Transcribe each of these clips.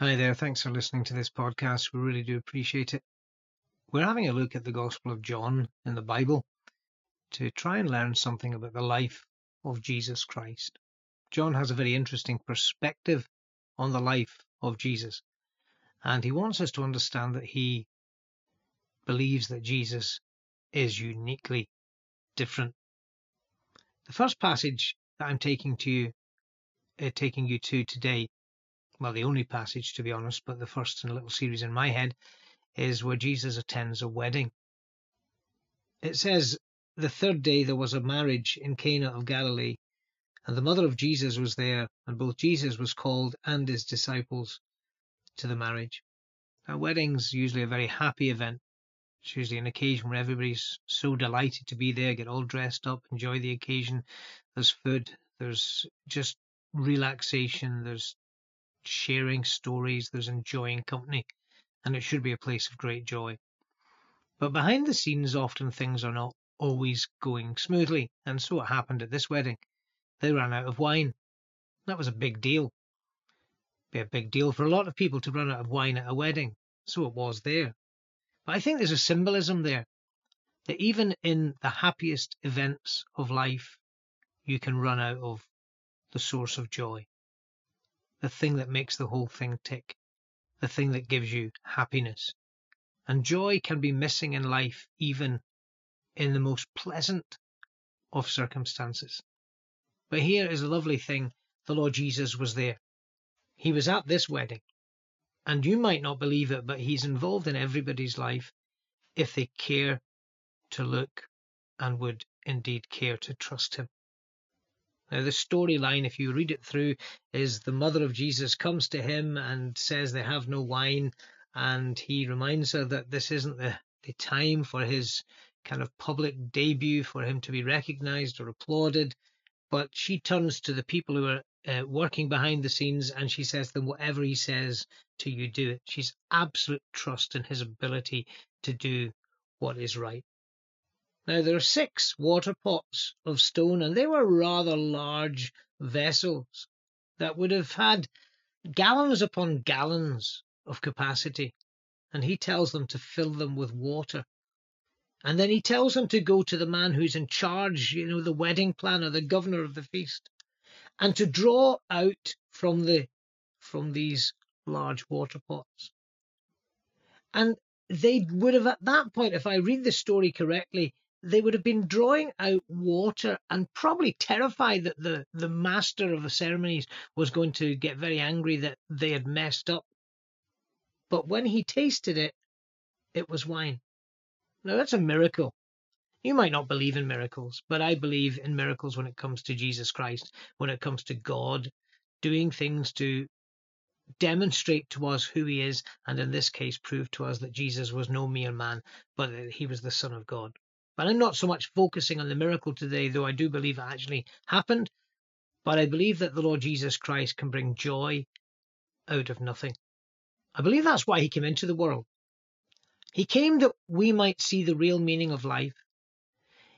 Hi there. Thanks for listening to this podcast. We really do appreciate it. We're having a look at the Gospel of John in the Bible to try and learn something about the life of Jesus Christ. John has a very interesting perspective on the life of Jesus, and he wants us to understand that he believes that Jesus is uniquely different. The first passage that I'm taking to you, uh, taking you to today well, the only passage, to be honest, but the first in a little series in my head, is where Jesus attends a wedding. It says, The third day there was a marriage in Cana of Galilee, and the mother of Jesus was there, and both Jesus was called and his disciples to the marriage. Now, wedding's usually a very happy event. It's usually an occasion where everybody's so delighted to be there, get all dressed up, enjoy the occasion. There's food, there's just relaxation, there's sharing stories, there's enjoying company, and it should be a place of great joy. But behind the scenes, often things are not always going smoothly, and so it happened at this wedding. They ran out of wine. That was a big deal. Be a big deal for a lot of people to run out of wine at a wedding. So it was there. But I think there's a symbolism there that even in the happiest events of life, you can run out of the source of joy the thing that makes the whole thing tick, the thing that gives you happiness. And joy can be missing in life, even in the most pleasant of circumstances. But here is a lovely thing the Lord Jesus was there. He was at this wedding. And you might not believe it, but he's involved in everybody's life if they care to look and would indeed care to trust him. Now, the storyline, if you read it through, is the mother of Jesus comes to him and says they have no wine, and he reminds her that this isn't the, the time for his kind of public debut for him to be recognized or applauded. But she turns to the people who are uh, working behind the scenes and she says to them, Whatever he says to you, do it. She's absolute trust in his ability to do what is right. Now there are six water pots of stone, and they were rather large vessels that would have had gallons upon gallons of capacity. And he tells them to fill them with water. And then he tells them to go to the man who's in charge, you know, the wedding planner, the governor of the feast, and to draw out from the from these large water pots. And they would have at that point, if I read the story correctly, they would have been drawing out water and probably terrified that the, the master of the ceremonies was going to get very angry that they had messed up. But when he tasted it, it was wine. Now that's a miracle. You might not believe in miracles, but I believe in miracles when it comes to Jesus Christ, when it comes to God doing things to demonstrate to us who he is, and in this case, prove to us that Jesus was no mere man, but that he was the Son of God. But I'm not so much focusing on the miracle today, though I do believe it actually happened. But I believe that the Lord Jesus Christ can bring joy out of nothing. I believe that's why he came into the world. He came that we might see the real meaning of life.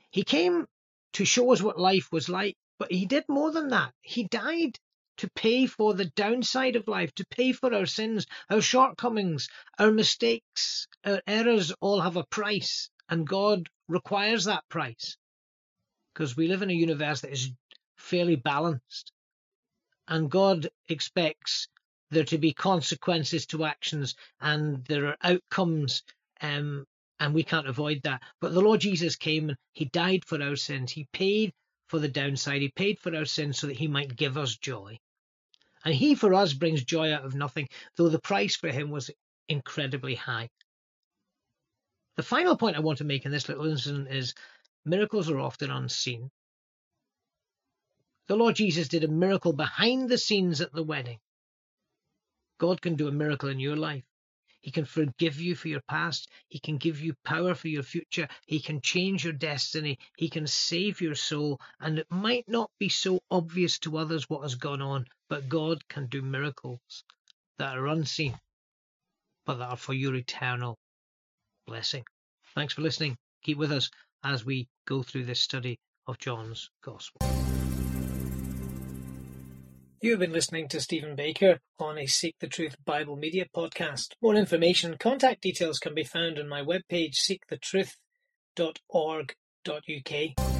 He came to show us what life was like, but he did more than that. He died to pay for the downside of life, to pay for our sins, our shortcomings, our mistakes, our errors all have a price. And God requires that price because we live in a universe that is fairly balanced. And God expects there to be consequences to actions and there are outcomes, um, and we can't avoid that. But the Lord Jesus came and He died for our sins. He paid for the downside, He paid for our sins so that He might give us joy. And He for us brings joy out of nothing, though the price for Him was incredibly high. The final point I want to make in this little incident is miracles are often unseen. The Lord Jesus did a miracle behind the scenes at the wedding. God can do a miracle in your life. He can forgive you for your past. He can give you power for your future. He can change your destiny. He can save your soul. And it might not be so obvious to others what has gone on, but God can do miracles that are unseen, but that are for your eternal blessing. Thanks for listening. Keep with us as we go through this study of John's Gospel. You have been listening to Stephen Baker on a Seek the Truth Bible Media podcast. More information contact details can be found on my webpage seekthetruth.org.uk.